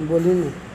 बोली नहीं